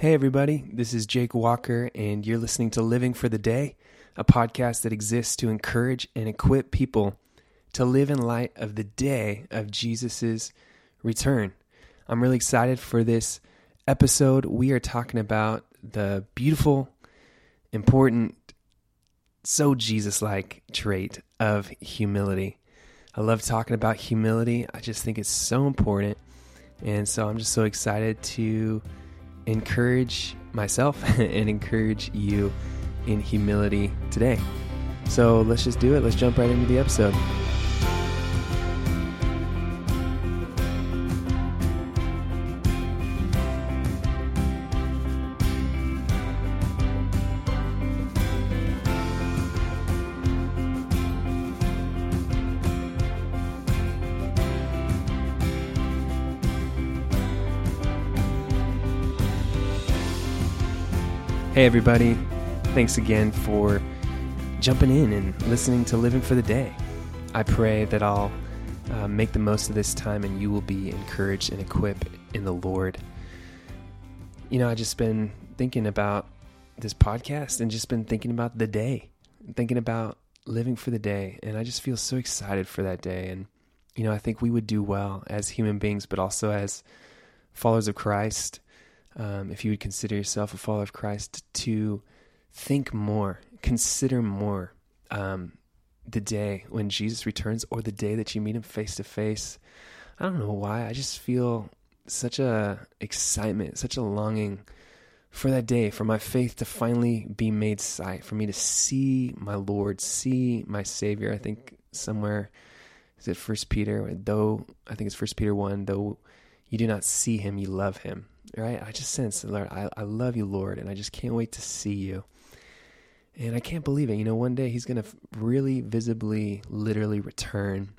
Hey, everybody, this is Jake Walker, and you're listening to Living for the Day, a podcast that exists to encourage and equip people to live in light of the day of Jesus' return. I'm really excited for this episode. We are talking about the beautiful, important, so Jesus like trait of humility. I love talking about humility, I just think it's so important. And so I'm just so excited to encourage myself and encourage you in humility today. So let's just do it. Let's jump right into the episode. Hey, everybody. Thanks again for jumping in and listening to Living for the Day. I pray that I'll uh, make the most of this time and you will be encouraged and equipped in the Lord. You know, I just been thinking about this podcast and just been thinking about the day, thinking about living for the day. And I just feel so excited for that day. And, you know, I think we would do well as human beings, but also as followers of Christ um, if you would consider yourself a follower of Christ, to think more, consider more um, the day when Jesus returns or the day that you meet him face to face. I don't know why. I just feel such a excitement, such a longing for that day, for my faith to finally be made sight, for me to see my Lord, see my Savior. I think somewhere is it First Peter? Though I think it's First Peter one. Though you do not see him, you love him right? I just sense, Lord, I, I love you, Lord, and I just can't wait to see you. And I can't believe it. You know, one day he's going to really visibly, literally return.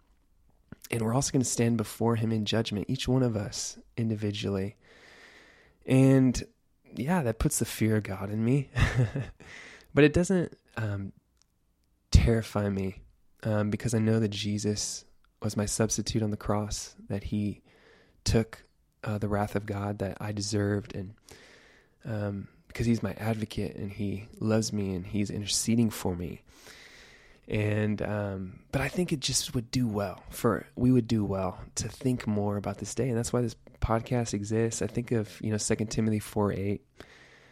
And we're also going to stand before him in judgment, each one of us individually. And yeah, that puts the fear of God in me. but it doesn't um, terrify me um, because I know that Jesus was my substitute on the cross, that he took uh, the wrath of God that I deserved, and um, because He's my advocate and He loves me and He's interceding for me. And um, but I think it just would do well for we would do well to think more about this day, and that's why this podcast exists. I think of you know Second Timothy four eight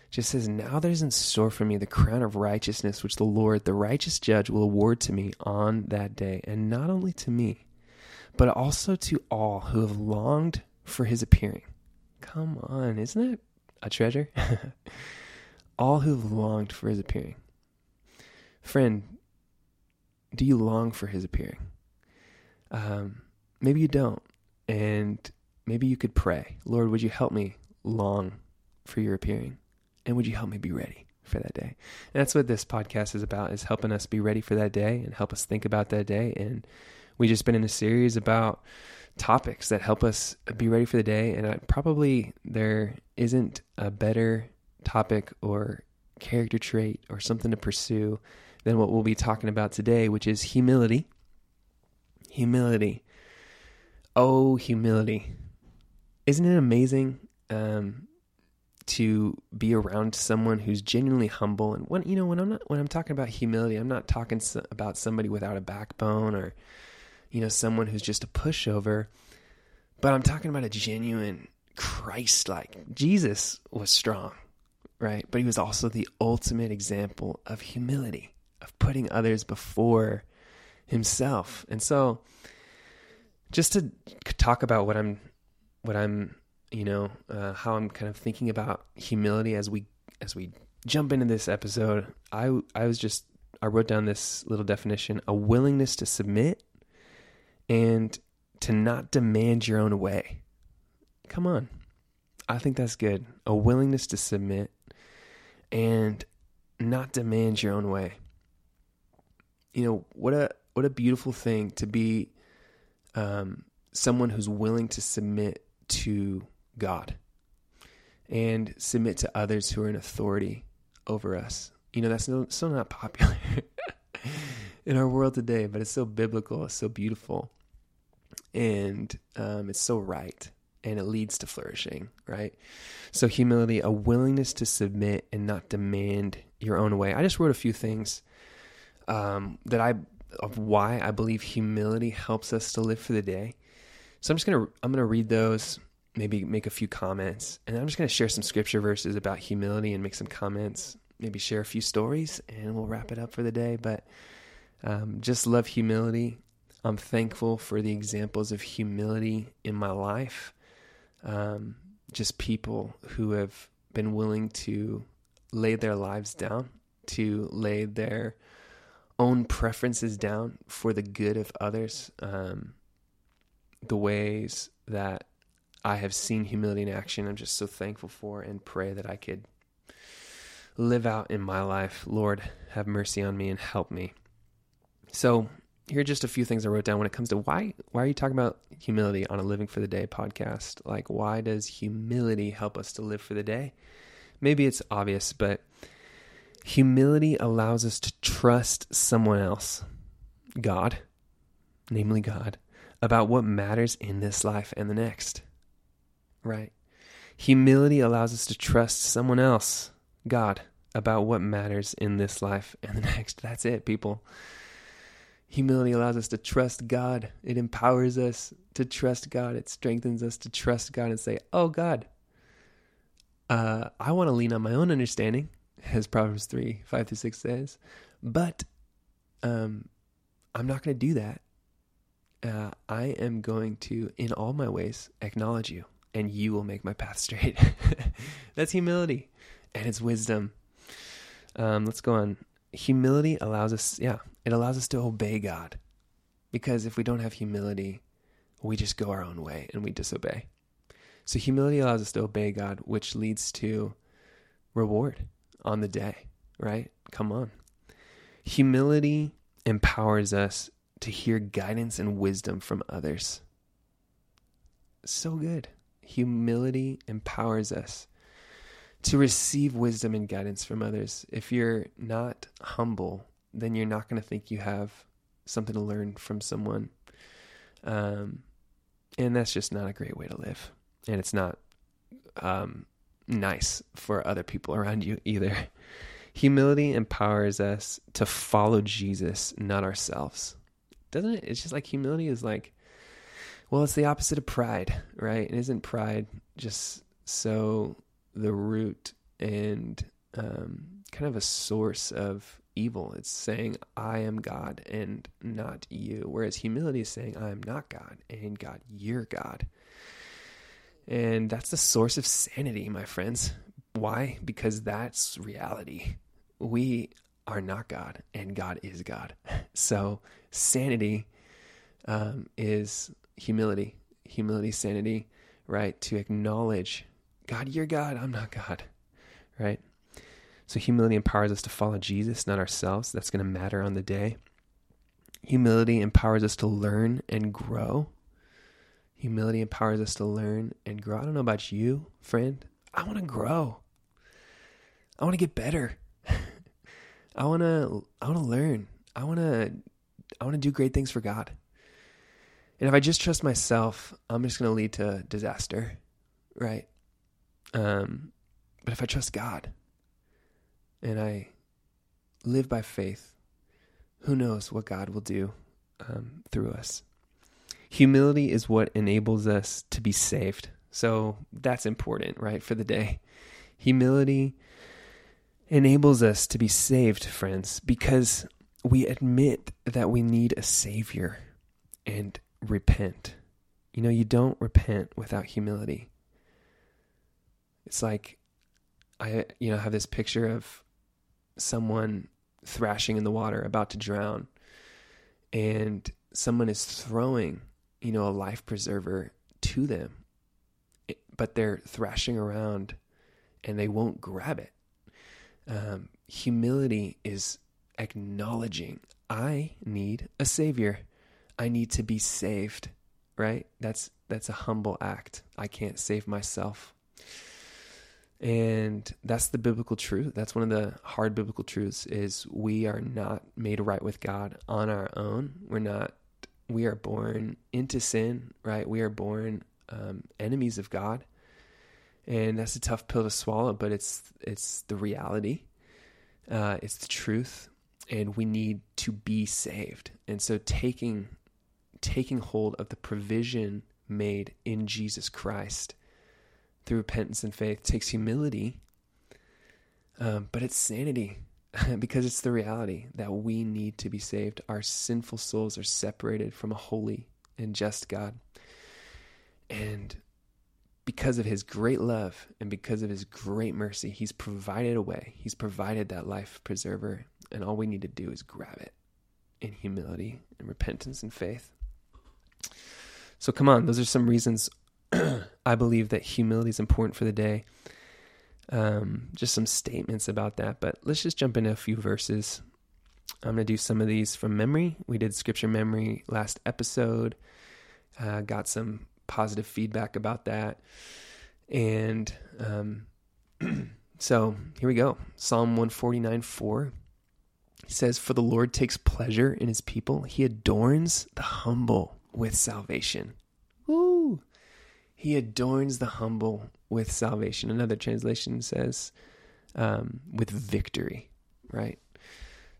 just says, Now there's in store for me the crown of righteousness, which the Lord, the righteous judge, will award to me on that day, and not only to me, but also to all who have longed for his appearing. Come on, isn't it a treasure? All who've longed for his appearing. Friend, do you long for his appearing? Um, maybe you don't. And maybe you could pray, Lord, would you help me long for your appearing? And would you help me be ready for that day? And that's what this podcast is about, is helping us be ready for that day and help us think about that day. And we just been in a series about topics that help us be ready for the day. And I, probably there isn't a better topic or character trait or something to pursue than what we'll be talking about today, which is humility. Humility. Oh, humility. Isn't it amazing um, to be around someone who's genuinely humble? And when you know when I'm not when I'm talking about humility, I'm not talking so, about somebody without a backbone or you know, someone who's just a pushover. But I'm talking about a genuine Christ like. Jesus was strong, right? But he was also the ultimate example of humility, of putting others before himself. And so just to talk about what I'm what I'm, you know, uh, how I'm kind of thinking about humility as we as we jump into this episode, I I was just I wrote down this little definition, a willingness to submit and to not demand your own way. Come on. I think that's good. A willingness to submit and not demand your own way. You know, what a what a beautiful thing to be um, someone who's willing to submit to God and submit to others who are in authority over us. You know, that's no, so not popular in our world today, but it's so biblical, it's so beautiful and um, it's so right. and it leads to flourishing, right? So, humility, a willingness to submit and not demand your own way. I just wrote a few things um, that I of why I believe humility helps us to live for the day. So I'm just gonna I'm gonna read those, maybe make a few comments, and I'm just gonna share some scripture verses about humility and make some comments. Maybe share a few stories, and we'll wrap it up for the day. But um, just love humility. I'm thankful for the examples of humility in my life. Um, just people who have been willing to lay their lives down, to lay their own preferences down for the good of others. Um, the ways that I have seen humility in action, I'm just so thankful for and pray that I could live out in my life. Lord, have mercy on me and help me. So, here are just a few things I wrote down when it comes to why why are you talking about humility on a living for the day podcast? Like why does humility help us to live for the day? Maybe it's obvious, but humility allows us to trust someone else, God, namely God, about what matters in this life and the next. Right? Humility allows us to trust someone else, God, about what matters in this life and the next. That's it, people. Humility allows us to trust God. It empowers us to trust God. It strengthens us to trust God and say, Oh, God, uh, I want to lean on my own understanding, as Proverbs 3 5 through 6 says, but um, I'm not going to do that uh, I am going to, in all my ways, acknowledge you, and you will make my path straight. That's humility, and it's wisdom. Um, let's go on. Humility allows us, yeah, it allows us to obey God. Because if we don't have humility, we just go our own way and we disobey. So humility allows us to obey God, which leads to reward on the day, right? Come on. Humility empowers us to hear guidance and wisdom from others. So good. Humility empowers us to receive wisdom and guidance from others. If you're not humble, then you're not going to think you have something to learn from someone. Um, and that's just not a great way to live. And it's not um, nice for other people around you either. Humility empowers us to follow Jesus, not ourselves doesn't it? It's just like humility is like, well, it's the opposite of pride, right? And isn't pride just so the root and um, kind of a source of evil? It's saying, I am God and not you. Whereas humility is saying, I am not God and God, you're God. And that's the source of sanity, my friends. Why? Because that's reality. We are not God and God is God. So sanity um, is humility, humility, sanity, right? To acknowledge, God, you're God, I'm not God, right? So humility empowers us to follow Jesus, not ourselves. That's going to matter on the day. Humility empowers us to learn and grow. Humility empowers us to learn and grow. I don't know about you, friend. I want to grow. I want to get better. I want to I want to learn. I want to I want to do great things for God. And if I just trust myself, I'm just going to lead to disaster, right? Um, but if I trust God and I live by faith, who knows what God will do um, through us. Humility is what enables us to be saved. So that's important, right, for the day. Humility enables us to be saved, friends, because we admit that we need a savior and repent. You know, you don't repent without humility. It's like I you know have this picture of someone thrashing in the water about to drown and someone is throwing, you know, a life preserver to them. But they're thrashing around and they won't grab it. Um, humility is acknowledging I need a savior. I need to be saved, right? That's that's a humble act. I can't save myself. And that's the biblical truth. That's one of the hard biblical truths is we are not made right with God on our own. We're not we are born into sin, right? We are born um, enemies of God, and that's a tough pill to swallow. But it's it's the reality, uh, it's the truth, and we need to be saved. And so taking taking hold of the provision made in Jesus Christ through repentance and faith takes humility, um, but it's sanity because it's the reality that we need to be saved. Our sinful souls are separated from a holy and just God. And because of his great love and because of his great mercy, he's provided a way. He's provided that life preserver. And all we need to do is grab it in humility and repentance and faith. So come on, those are some reasons I believe that humility is important for the day. Um, just some statements about that, but let's just jump into a few verses. I'm going to do some of these from memory. We did scripture memory last episode. Uh, got some positive feedback about that. And um, so here we go Psalm 149 4. Says, For the Lord takes pleasure in his people, he adorns the humble with salvation. He adorns the humble with salvation. Another translation says, um, with victory, right?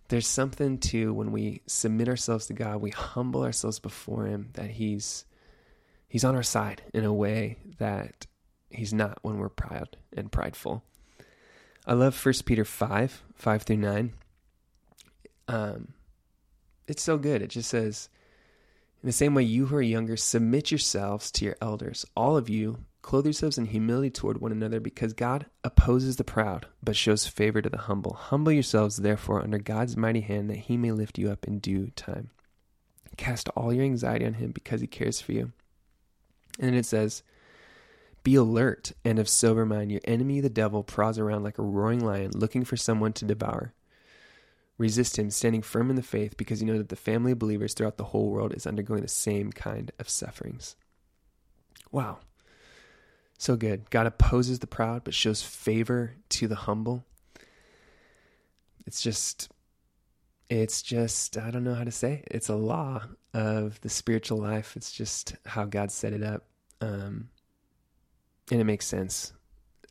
There's something to when we submit ourselves to God, we humble ourselves before Him, that He's He's on our side in a way that He's not when we're proud and prideful. I love 1 Peter 5, 5 through 9. Um, it's so good. It just says, in the same way, you who are younger, submit yourselves to your elders. All of you, clothe yourselves in humility toward one another, because God opposes the proud, but shows favor to the humble. Humble yourselves, therefore, under God's mighty hand, that he may lift you up in due time. Cast all your anxiety on him, because he cares for you. And then it says, Be alert and of sober mind. Your enemy, the devil, prowls around like a roaring lion, looking for someone to devour. Resist him, standing firm in the faith, because you know that the family of believers throughout the whole world is undergoing the same kind of sufferings. Wow. So good. God opposes the proud, but shows favor to the humble. It's just, it's just, I don't know how to say. It. It's a law of the spiritual life. It's just how God set it up. Um, and it makes sense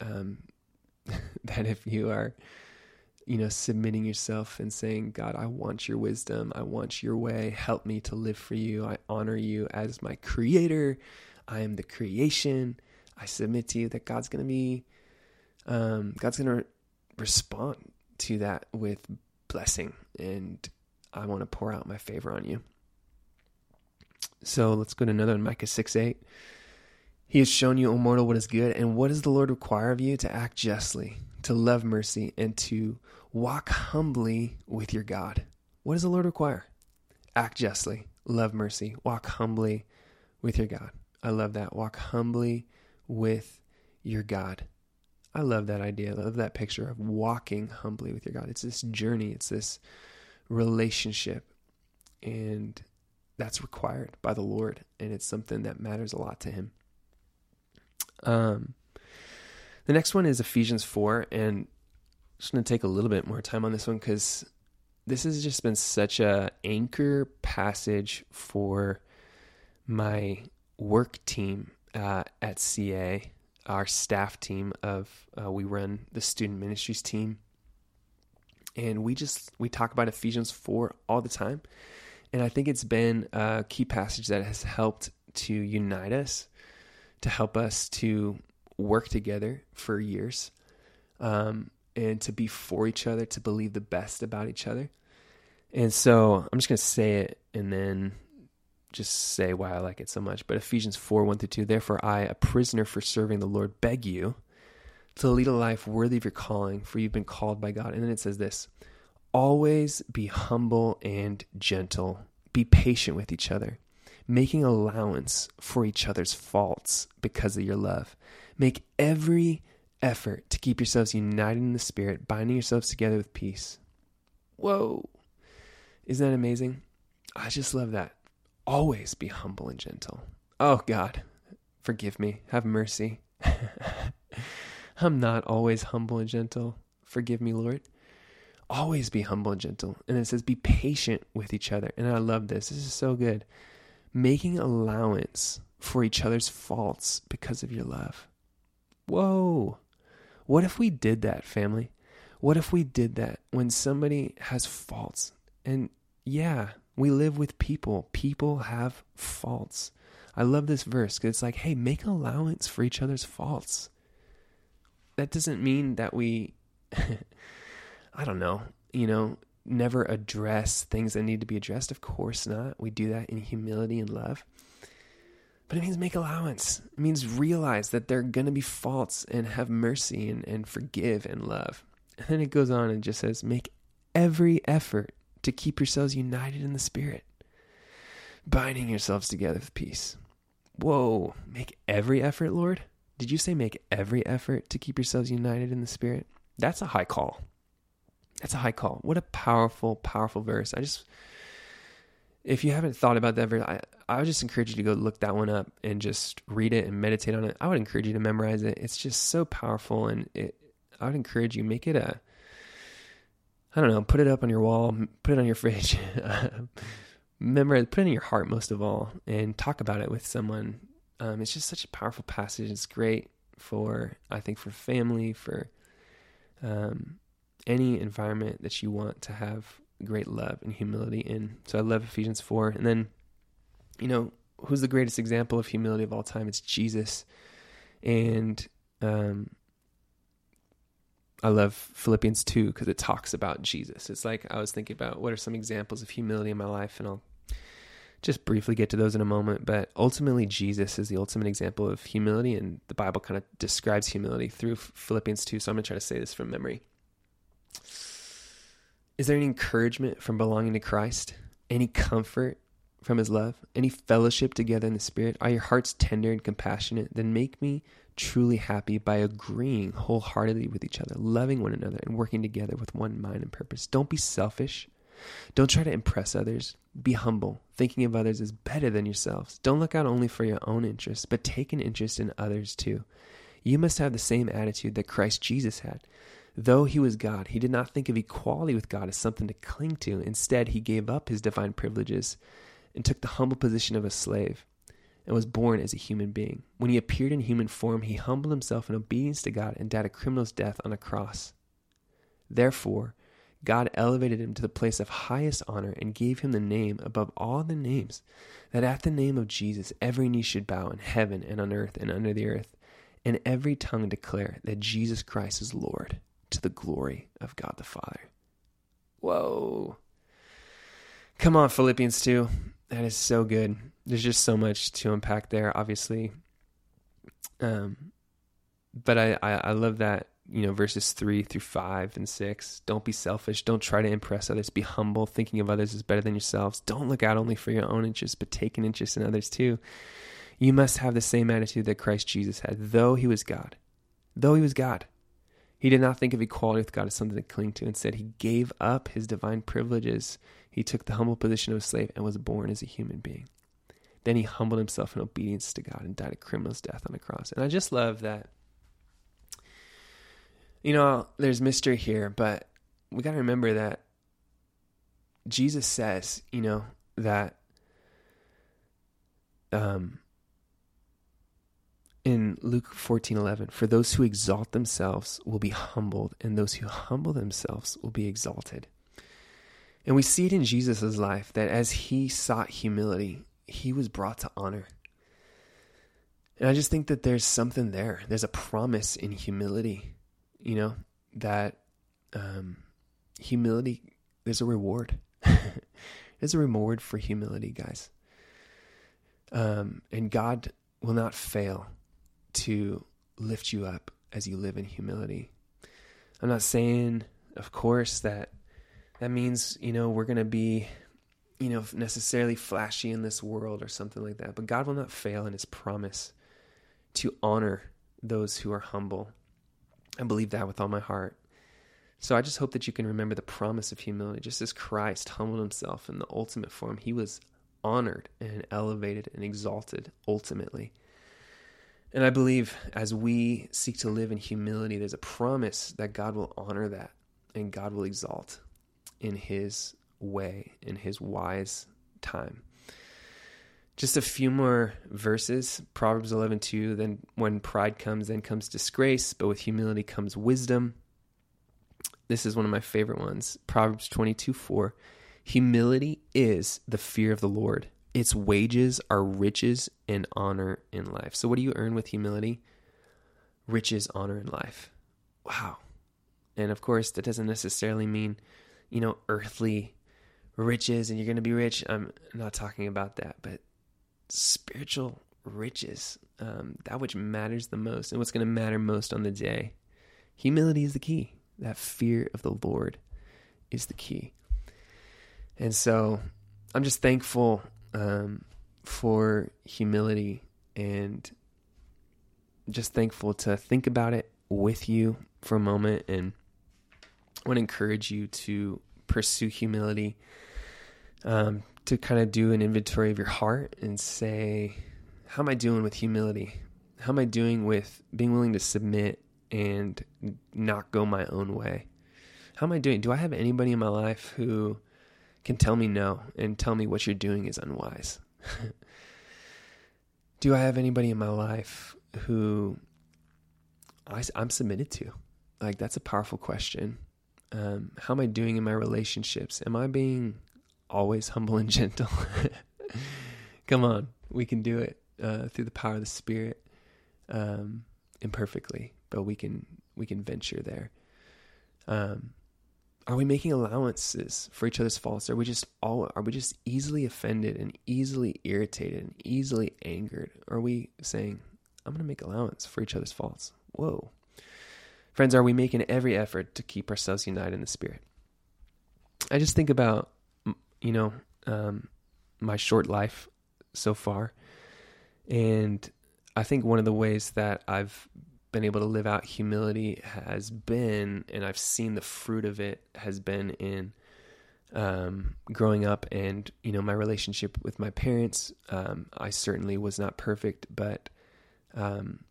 um, that if you are you know, submitting yourself and saying, God, I want your wisdom. I want your way. Help me to live for you. I honor you as my creator. I am the creation. I submit to you that God's going to be, um, God's going to respond to that with blessing. And I want to pour out my favor on you. So let's go to another one, Micah 6 8. He has shown you, O mortal, what is good. And what does the Lord require of you? To act justly, to love mercy, and to walk humbly with your God. What does the Lord require? Act justly, love mercy, walk humbly with your God. I love that. Walk humbly with your God. I love that idea. I love that picture of walking humbly with your God. It's this journey, it's this relationship. And that's required by the Lord. And it's something that matters a lot to Him. Um, the next one is Ephesians 4. And just going to take a little bit more time on this one because this has just been such a anchor passage for my work team uh, at CA, our staff team of uh, we run the student ministries team, and we just we talk about Ephesians four all the time, and I think it's been a key passage that has helped to unite us, to help us to work together for years. Um, and to be for each other, to believe the best about each other. And so I'm just going to say it and then just say why I like it so much. But Ephesians 4 1 through 2, therefore I, a prisoner for serving the Lord, beg you to lead a life worthy of your calling, for you've been called by God. And then it says this always be humble and gentle, be patient with each other, making allowance for each other's faults because of your love. Make every effort to keep yourselves united in the Spirit, binding yourselves together with peace. Whoa. Isn't that amazing? I just love that. Always be humble and gentle. Oh, God, forgive me. Have mercy. I'm not always humble and gentle. Forgive me, Lord. Always be humble and gentle. And it says, be patient with each other. And I love this. This is so good. Making allowance for each other's faults because of your love. Whoa. What if we did that, family? What if we did that when somebody has faults? And yeah, we live with people. People have faults. I love this verse because it's like, hey, make allowance for each other's faults. That doesn't mean that we, I don't know, you know, never address things that need to be addressed. Of course not. We do that in humility and love. But it means make allowance. It means realize that there are going to be faults and have mercy and, and forgive and love. And then it goes on and just says, make every effort to keep yourselves united in the Spirit, binding yourselves together with peace. Whoa, make every effort, Lord? Did you say make every effort to keep yourselves united in the Spirit? That's a high call. That's a high call. What a powerful, powerful verse. I just, if you haven't thought about that I, I would just encourage you to go look that one up and just read it and meditate on it. I would encourage you to memorize it. It's just so powerful, and it, I would encourage you make it a, I don't know, put it up on your wall, put it on your fridge, memorize, put it in your heart most of all, and talk about it with someone. Um, it's just such a powerful passage. It's great for, I think, for family, for um, any environment that you want to have great love and humility in. So I love Ephesians 4. And then, you know, who's the greatest example of humility of all time? It's Jesus. And um, I love Philippians 2 because it talks about Jesus. It's like I was thinking about what are some examples of humility in my life, and I'll just briefly get to those in a moment. But ultimately, Jesus is the ultimate example of humility, and the Bible kind of describes humility through Philippians 2. So I'm going to try to say this from memory. Is there any encouragement from belonging to Christ? Any comfort from his love? Any fellowship together in the Spirit? Are your hearts tender and compassionate? Then make me truly happy by agreeing wholeheartedly with each other, loving one another, and working together with one mind and purpose. Don't be selfish. Don't try to impress others. Be humble. Thinking of others is better than yourselves. Don't look out only for your own interests, but take an interest in others too. You must have the same attitude that Christ Jesus had. Though he was God, he did not think of equality with God as something to cling to. Instead, he gave up his divine privileges and took the humble position of a slave and was born as a human being. When he appeared in human form, he humbled himself in obedience to God and died a criminal's death on a cross. Therefore, God elevated him to the place of highest honor and gave him the name above all the names, that at the name of Jesus every knee should bow in heaven and on earth and under the earth, and every tongue declare that Jesus Christ is Lord to the glory of God the Father. Whoa. Come on, Philippians 2. That is so good. There's just so much to unpack there, obviously. Um, but I, I, I love that, you know, verses 3 through 5 and 6. Don't be selfish. Don't try to impress others. Be humble. Thinking of others is better than yourselves. Don't look out only for your own interests, but take an interest in others too. You must have the same attitude that Christ Jesus had, though he was God. Though he was God. He did not think of equality with God as something to cling to. Instead, he gave up his divine privileges. He took the humble position of a slave and was born as a human being. Then he humbled himself in obedience to God and died a criminal's death on a cross. And I just love that. You know, there's mystery here, but we got to remember that Jesus says, you know, that um, in Luke 14:11, for those who exalt themselves will be humbled, and those who humble themselves will be exalted. And we see it in Jesus' life that as he sought humility, he was brought to honor. And I just think that there's something there. There's a promise in humility, you know, that um, humility, there's a reward. there's a reward for humility, guys. Um, and God will not fail to lift you up as you live in humility. I'm not saying, of course, that that means, you know, we're going to be, you know, necessarily flashy in this world or something like that. But God will not fail in his promise to honor those who are humble. I believe that with all my heart. So I just hope that you can remember the promise of humility. Just as Christ humbled himself in the ultimate form, he was honored and elevated and exalted ultimately. And I believe as we seek to live in humility, there's a promise that God will honor that and God will exalt in His way, in His wise time. just a few more verses. Proverbs 11:2, then when pride comes, then comes disgrace, but with humility comes wisdom. This is one of my favorite ones. Proverbs 22 4. Humility is the fear of the Lord. Its wages are riches and honor in life. So what do you earn with humility? Riches, honor in life. Wow. And of course, that doesn't necessarily mean, you know, earthly riches and you're going to be rich. I'm not talking about that, but spiritual riches, um, that which matters the most and what's going to matter most on the day. Humility is the key. That fear of the Lord is the key. And so I'm just thankful um, for humility and just thankful to think about it with you for a moment. And I want to encourage you to pursue humility um, to kind of do an inventory of your heart and say, how am I doing with humility? How am I doing with being willing to submit and not go my own way? How am I doing? Do I have anybody in my life who can tell me no and tell me what you're doing is unwise? Do I have anybody in my life who I, am submitted to? Like, that's a powerful question. Um, how am I doing in my relationships? Am I being always humble and gentle. Come on, we can do it uh, through the power of the Spirit, um, imperfectly, but we can we can venture there. Um, are we making allowances for each other's faults? Are we just all are we just easily offended and easily irritated and easily angered? Are we saying, I'm going to make allowance for each other's faults? Whoa. Friends, are we making every effort to keep ourselves united in the Spirit? I just think about you know, um, my short life so far. And I think one of the ways that I've been able to live out humility has been, and I've seen the fruit of it, has been in um, growing up and, you know, my relationship with my parents. Um, I certainly was not perfect, but um,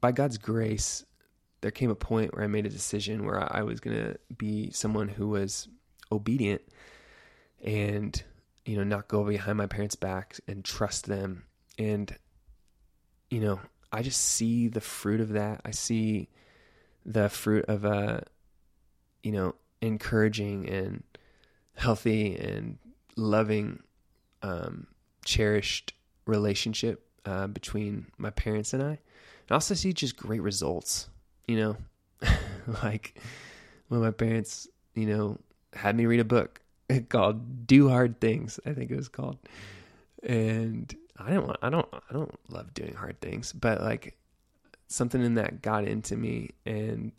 by God's grace, there came a point where I made a decision where I was going to be someone who was obedient and you know not go behind my parents' backs and trust them and you know I just see the fruit of that. I see the fruit of a you know encouraging and healthy and loving um, cherished relationship uh, between my parents and I. I also see just great results, you know, like when my parents, you know, had me read a book called "Do Hard Things." I think it was called, and I don't want, I don't, I don't love doing hard things, but like something in that got into me, and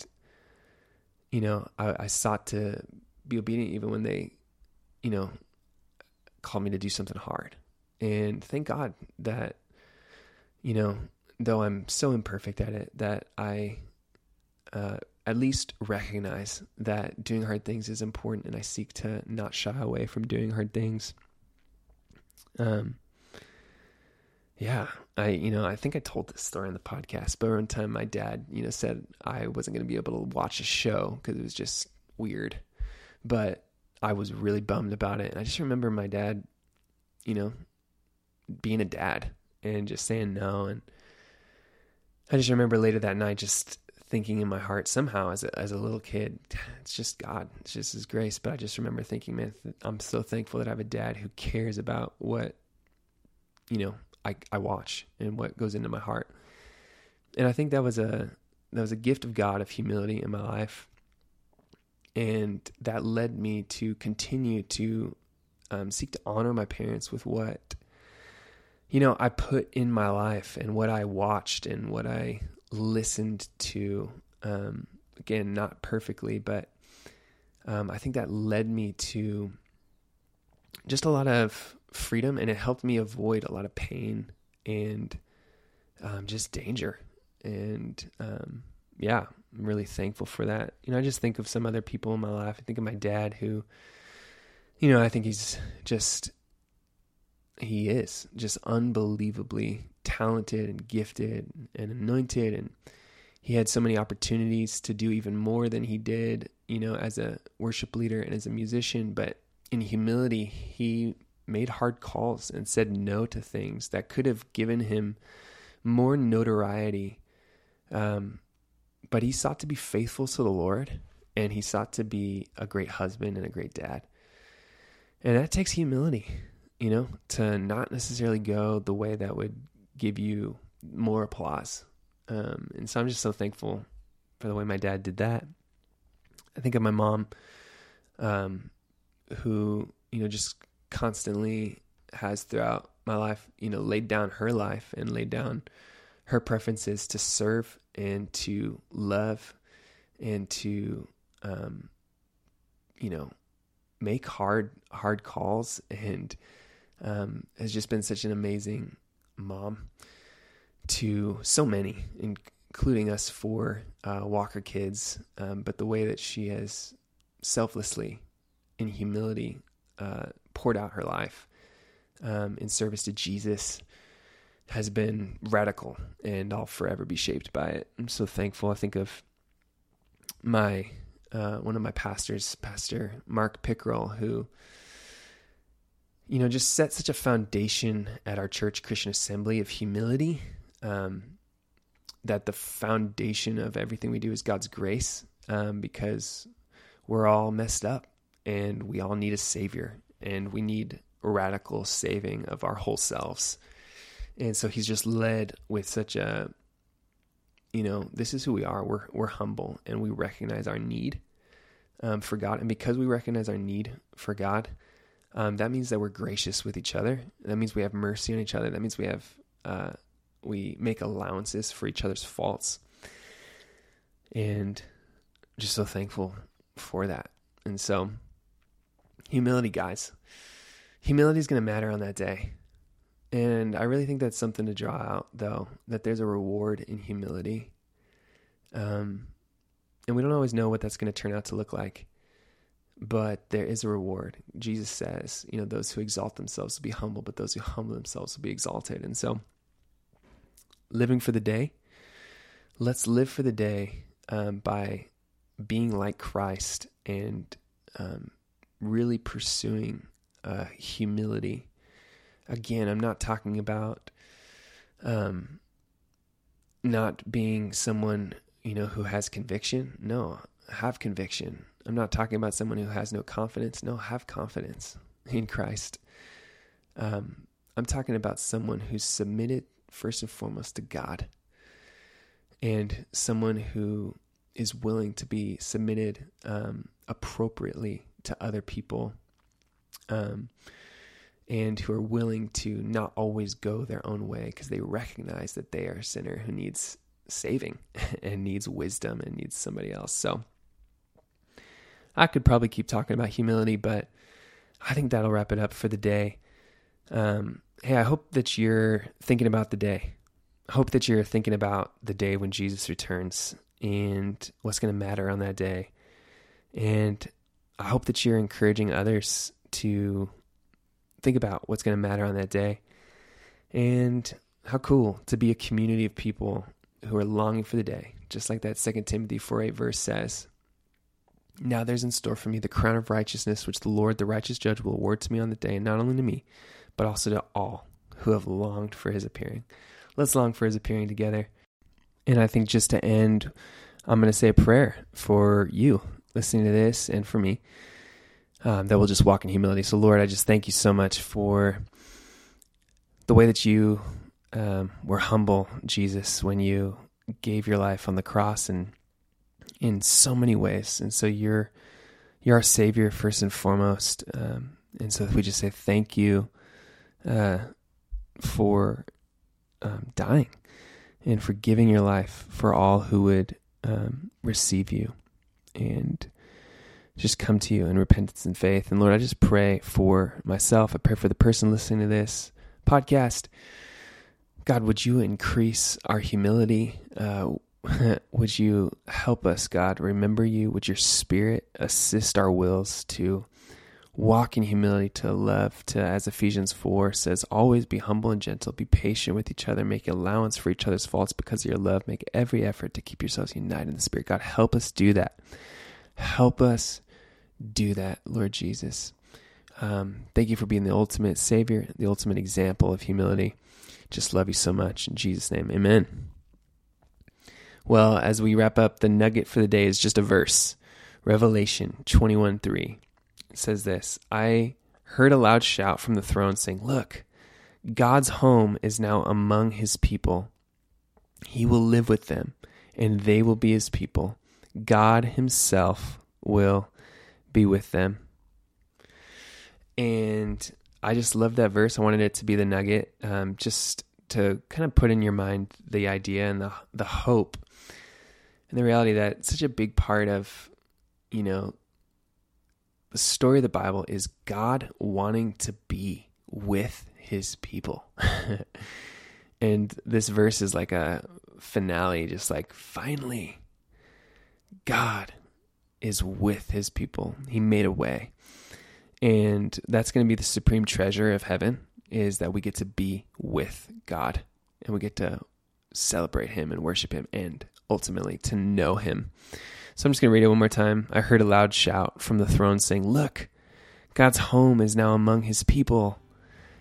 you know, I, I sought to be obedient even when they, you know, called me to do something hard, and thank God that, you know, though I'm so imperfect at it, that I uh, at least recognize that doing hard things is important and I seek to not shy away from doing hard things. Um, yeah, I, you know, I think I told this story in the podcast, but one time my dad, you know, said I wasn't going to be able to watch a show because it was just weird, but I was really bummed about it. And I just remember my dad, you know, being a dad and just saying no. And I just remember later that night just thinking in my heart somehow as a, as a little kid, it's just God, it's just His grace. But I just remember thinking, man, I'm so thankful that I have a dad who cares about what, you know, I, I watch and what goes into my heart. And I think that was a that was a gift of God of humility in my life, and that led me to continue to um, seek to honor my parents with what you know I put in my life and what I watched and what I listened to. Um, again, not perfectly, but um, I think that led me to just a lot of freedom and it helped me avoid a lot of pain and um, just danger. And um, yeah, I'm really thankful for that. You know, I just think of some other people in my life. I think of my dad who, you know, I think he's just, he is just unbelievably talented and gifted and anointed and he had so many opportunities to do even more than he did, you know, as a worship leader and as a musician, but in humility, he made hard calls and said no to things that could have given him more notoriety. Um, but he sought to be faithful to the Lord and he sought to be a great husband and a great dad. And that takes humility, you know, to not necessarily go the way that would give you more applause. Um, and so I'm just so thankful for the way my dad did that. I think of my mom, um, who, you know, just constantly has throughout my life, you know, laid down her life and laid down her preferences to serve and to love and to, um, you know, make hard, hard calls and, um, has just been such an amazing mom to so many, including us four uh, Walker kids. Um, but the way that she has selflessly, in humility, uh, poured out her life um, in service to Jesus has been radical, and I'll forever be shaped by it. I'm so thankful. I think of my uh, one of my pastors, Pastor Mark Pickerill, who you know just set such a foundation at our church Christian Assembly of humility. Um, that the foundation of everything we do is God's grace, um, because we're all messed up and we all need a savior and we need radical saving of our whole selves. And so he's just led with such a you know, this is who we are. We're we're humble and we recognize our need um, for God. And because we recognize our need for God, um, that means that we're gracious with each other. That means we have mercy on each other. That means we have uh, we make allowances for each other's faults. And just so thankful for that. And so humility, guys. Humility is going to matter on that day. And I really think that's something to draw out, though, that there's a reward in humility. Um, and we don't always know what that's going to turn out to look like, but there is a reward. Jesus says, you know, those who exalt themselves will be humble, but those who humble themselves will be exalted. And so, living for the day, let's live for the day um, by being like Christ and um, really pursuing uh, humility. Again, I'm not talking about um, not being someone you know who has conviction. No, have conviction. I'm not talking about someone who has no confidence. No, have confidence in Christ. Um, I'm talking about someone who's submitted first and foremost to God, and someone who is willing to be submitted um, appropriately to other people um, and who are willing to not always go their own way because they recognize that they are a sinner who needs saving and needs wisdom and needs somebody else. So I could probably keep talking about humility, but I think that'll wrap it up for the day. Um, hey, I hope that you're thinking about the day. I hope that you're thinking about the day when Jesus returns and what's going to matter on that day. And I hope that you're encouraging others to think about what's going to matter on that day. And how cool to be a community of people who are longing for the day, just like that Second Timothy 4 8 verse says. Now there's in store for me the crown of righteousness, which the Lord, the righteous judge, will award to me on the day, and not only to me, but also to all who have longed for his appearing. Let's long for his appearing together. And I think just to end, I'm going to say a prayer for you listening to this and for me um, that will just walk in humility. So, Lord, I just thank you so much for the way that you um, were humble, Jesus, when you gave your life on the cross and in so many ways. And so you're you're our Savior first and foremost. Um, and so we just say thank you uh, for um, dying and for giving your life for all who would um, receive you. And just come to you in repentance and faith. And Lord, I just pray for myself. I pray for the person listening to this podcast. God, would you increase our humility? Uh, would you help us, God, remember you? Would your spirit assist our wills to walk in humility, to love, to, as Ephesians 4 says, always be humble and gentle, be patient with each other, make allowance for each other's faults because of your love, make every effort to keep yourselves united in the Spirit. God, help us do that. Help us do that, Lord Jesus. Um, thank you for being the ultimate Savior, the ultimate example of humility. Just love you so much. In Jesus' name, amen. Well, as we wrap up, the nugget for the day is just a verse Revelation 21 3. Says this I heard a loud shout from the throne saying, Look, God's home is now among his people. He will live with them, and they will be his people. God himself will be with them. And I just love that verse. I wanted it to be the nugget, um, just to kind of put in your mind the idea and the the hope and the reality that such a big part of, you know, the story of the Bible is God wanting to be with his people. and this verse is like a finale, just like finally, God is with his people. He made a way. And that's going to be the supreme treasure of heaven is that we get to be with God and we get to celebrate him and worship him and ultimately to know him. So I'm just going to read it one more time. I heard a loud shout from the throne saying, Look, God's home is now among his people.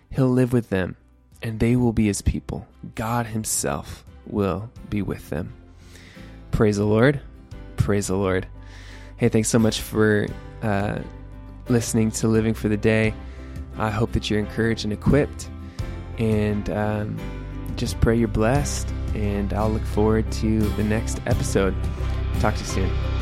He'll live with them, and they will be his people. God himself will be with them. Praise the Lord. Praise the Lord. Hey, thanks so much for uh, listening to Living for the Day. I hope that you're encouraged and equipped. And um, just pray you're blessed. And I'll look forward to the next episode. Talk to you soon.